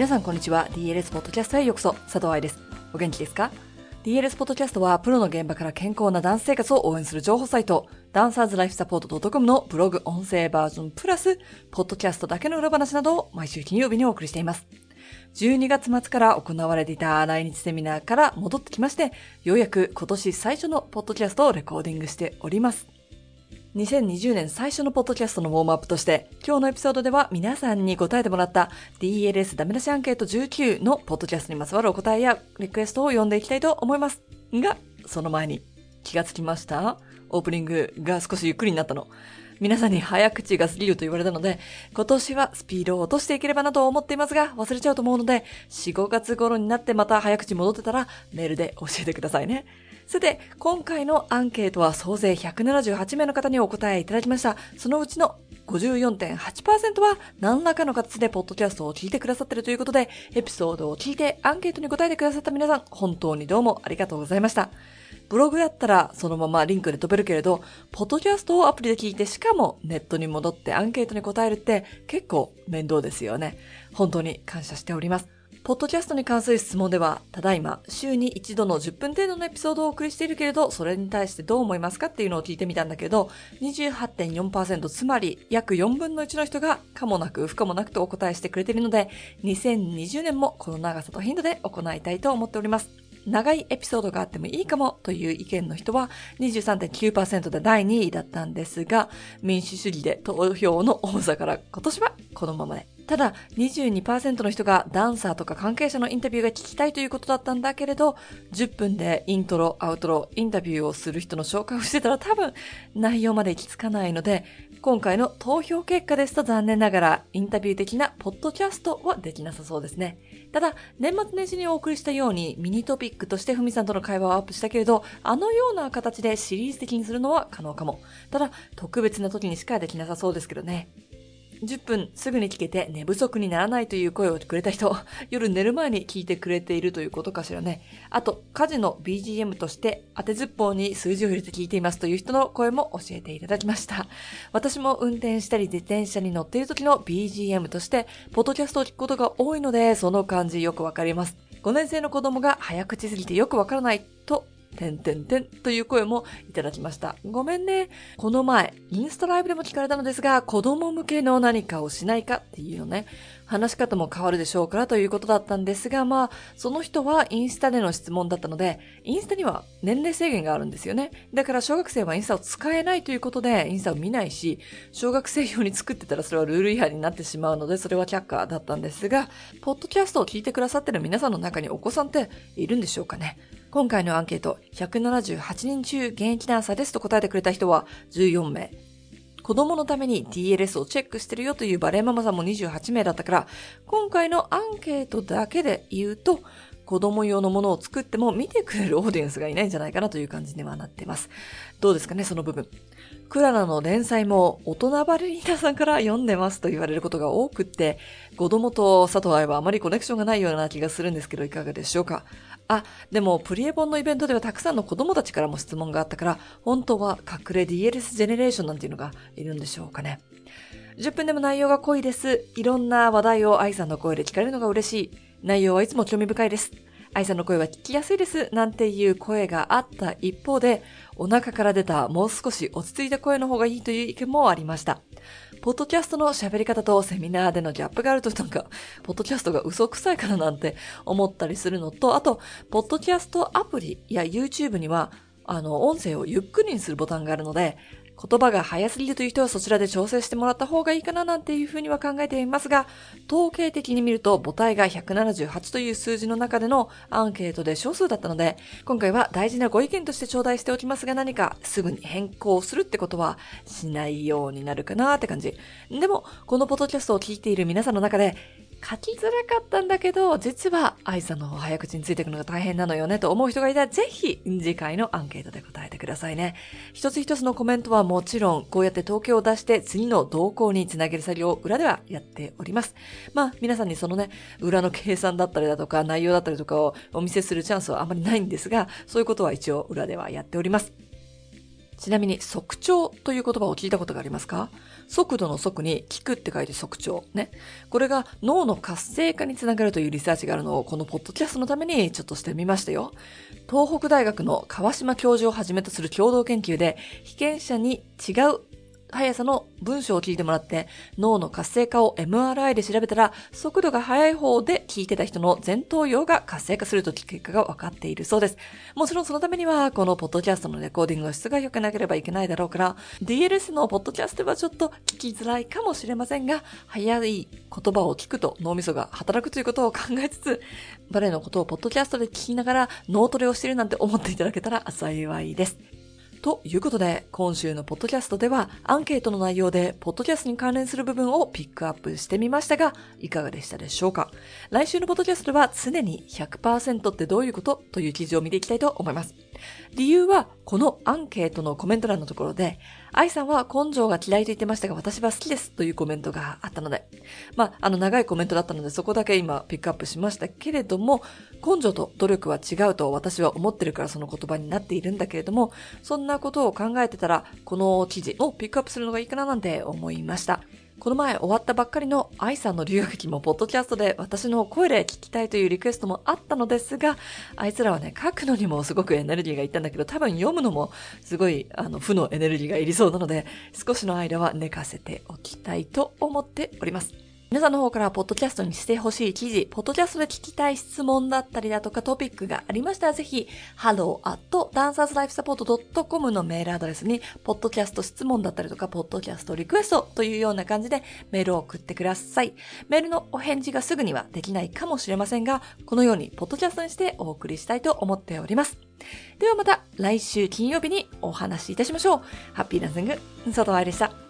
皆さんこんにちは。DLS ポッドキャストへようこそ。佐藤愛です。お元気ですか ?DLS ポッドキャストはプロの現場から健康なダンス生活を応援する情報サイト、ダンサーズライフサポート .com のブログ音声バージョンプラス、ポッドキャストだけの裏話などを毎週金曜日にお送りしています。12月末から行われていた来日セミナーから戻ってきまして、ようやく今年最初のポッドキャストをレコーディングしております。2020年最初のポッドキャストのウォームアップとして、今日のエピソードでは皆さんに答えてもらった DLS ダメ出しアンケート19のポッドキャストにまつわるお答えやリクエストを読んでいきたいと思います。が、その前に気がつきました？オープニングが少しゆっくりになったの。皆さんに早口が過ぎると言われたので、今年はスピードを落としていければなと思っていますが、忘れちゃうと思うので、4、5月頃になってまた早口戻ってたら、メールで教えてくださいね。さて、今回のアンケートは総勢178名の方にお答えいただきました。そのうちの54.8%は何らかの形でポッドキャストを聞いてくださっているということで、エピソードを聞いてアンケートに答えてくださった皆さん、本当にどうもありがとうございました。ブログだったらそのままリンクで飛べるけれど、ポッドキャストをアプリで聞いて、しかもネットに戻ってアンケートに答えるって結構面倒ですよね。本当に感謝しております。ポッドキャストに関する質問では、ただいま、週に一度の10分程度のエピソードをお送りしているけれど、それに対してどう思いますかっていうのを聞いてみたんだけど、28.4%、つまり約4分の1の人が、かもなく不可もなくとお答えしてくれているので、2020年もこの長さと頻度で行いたいと思っております。長いエピソードがあってもいいかもという意見の人は23.9%で第2位だったんですが、民主主義で投票の重さから今年はこのままでただ、22%の人がダンサーとか関係者のインタビューが聞きたいということだったんだけれど、10分でイントロ、アウトロ、インタビューをする人の紹介をしてたら多分内容まで行き着かないので、今回の投票結果ですと残念ながらインタビュー的なポッドキャストはできなさそうですね。ただ、年末年始にお送りしたようにミニトピックとしてふみさんとの会話をアップしたけれど、あのような形でシリーズ的にするのは可能かも。ただ、特別な時にしかできなさそうですけどね。10分すぐに聞けて寝不足にならないという声をくれた人、夜寝る前に聞いてくれているということかしらね。あと、家事の BGM として当てずっぽうに数字を入れて聞いていますという人の声も教えていただきました。私も運転したり自転車に乗っている時の BGM として、ポッドキャストを聞くことが多いので、その感じよくわかります。5年生の子供が早口すぎてよくわからないとてんてんてんという声もいただきました。ごめんね。この前、インスタライブでも聞かれたのですが、子供向けの何かをしないかっていうのね、話し方も変わるでしょうからということだったんですが、まあ、その人はインスタでの質問だったので、インスタには年齢制限があるんですよね。だから小学生はインスタを使えないということで、インスタを見ないし、小学生用に作ってたらそれはルール違反になってしまうので、それは却下だったんですが、ポッドキャストを聞いてくださってる皆さんの中にお子さんっているんでしょうかね。今回のアンケート、178人中現役ダンサーですと答えてくれた人は14名。子供のために DLS をチェックしてるよというバレーママさんも28名だったから、今回のアンケートだけで言うと、子供用のものを作っても見てくれるオーディエンスがいないんじゃないかなという感じにはなってます。どうですかね、その部分。クララの連載も大人バレリーナさんから読んでますと言われることが多くって、子供と佐藤愛はあまりコネクションがないような気がするんですけど、いかがでしょうか？あ、でも、プリエボンのイベントではたくさんの子供たちからも質問があったから、本当は隠れ DLS ジェネレーションなんていうのがいるんでしょうかね。10分でも内容が濃いです。いろんな話題を愛さんの声で聞かれるのが嬉しい。内容はいつも興味深いです。愛さんの声は聞きやすいです。なんていう声があった一方で、お腹から出たもう少し落ち着いた声の方がいいという意見もありました。ポッドキャストの喋り方とセミナーでのギャップがあるとなんか、ポッドキャストが嘘くさいからなんて思ったりするのと、あと、ポッドキャストアプリや YouTube には、あの、音声をゆっくりにするボタンがあるので、言葉が早すぎるという人はそちらで調整してもらった方がいいかななんていうふうには考えていますが、統計的に見ると母体が178という数字の中でのアンケートで少数だったので、今回は大事なご意見として頂戴しておきますが何かすぐに変更するってことはしないようになるかなって感じ。でも、このポッドキャストを聞いている皆さんの中で、書きづらかったんだけど、実は愛さんの早口についていくのが大変なのよねと思う人がいたら、ぜひ次回のアンケートで答えてくださいね。一つ一つのコメントはもちろん、こうやって統計を出して次の動向につなげる作業を裏ではやっております。まあ、皆さんにそのね、裏の計算だったりだとか、内容だったりとかをお見せするチャンスはあまりないんですが、そういうことは一応裏ではやっております。ちなみに、速聴という言葉を聞いたことがありますか？速度の速に聞くって書いて速聴。ね。これが脳の活性化につながるというリサーチがあるのを、このポッドキャストのためにちょっとしてみましたよ。東北大学の川島教授をはじめとする共同研究で、被験者に違う速さの文章を聞いてもらって脳の活性化を MRI で調べたら速度が速い方で聞いてた人の前頭葉が活性化するという結果が分かっているそうです。もちろんそのためにはこのポッドキャストのレコーディングの質が良くなければいけないだろうから DLS のポッドキャストはちょっと聞きづらいかもしれませんが速い言葉を聞くと脳みそが働くということを考えつつバレエのことをポッドキャストで聞きながら脳トレをしているなんて思っていただけたら幸いです。ということで、今週のポッドキャストでは、アンケートの内容で、ポッドキャストに関連する部分をピックアップしてみましたが、いかがでしたでしょうか？来週のポッドキャストでは、常に100%ってどういうこと？という記事を見ていきたいと思います。理由は、このアンケートのコメント欄のところで、愛さんは根性が嫌いと言ってましたが、私は好きですというコメントがあったので、まあ、あの長いコメントだったので、そこだけ今ピックアップしましたけれども、根性と努力は違うと私は思ってるからその言葉になっているんだけれども、そんなことを考えてたら、この記事をピックアップするのがいいかななんて思いました。この前終わったばっかりの愛さんの留学期もポッドキャストで私の声で聞きたいというリクエストもあったのですが、あいつらはね、書くのにもすごくエネルギーがいったんだけど、多分読むのもすごい、あの、負のエネルギーがいりそうなので、少しの間は寝かせておきたいと思っております。皆さんの方からポッドキャストにしてほしい記事、ポッドキャストで聞きたい質問だったりだとかトピックがありましたらぜひ、hello.dancerslifesupport.com のメールアドレスに、ポッドキャスト質問だったりとか、ポッドキャストリクエストというような感じでメールを送ってください。メールのお返事がすぐにはできないかもしれませんが、このようにポッドキャストにしてお送りしたいと思っております。ではまた来週金曜日にお話しいたしましょう。ハッピーランシング、佐藤愛でした。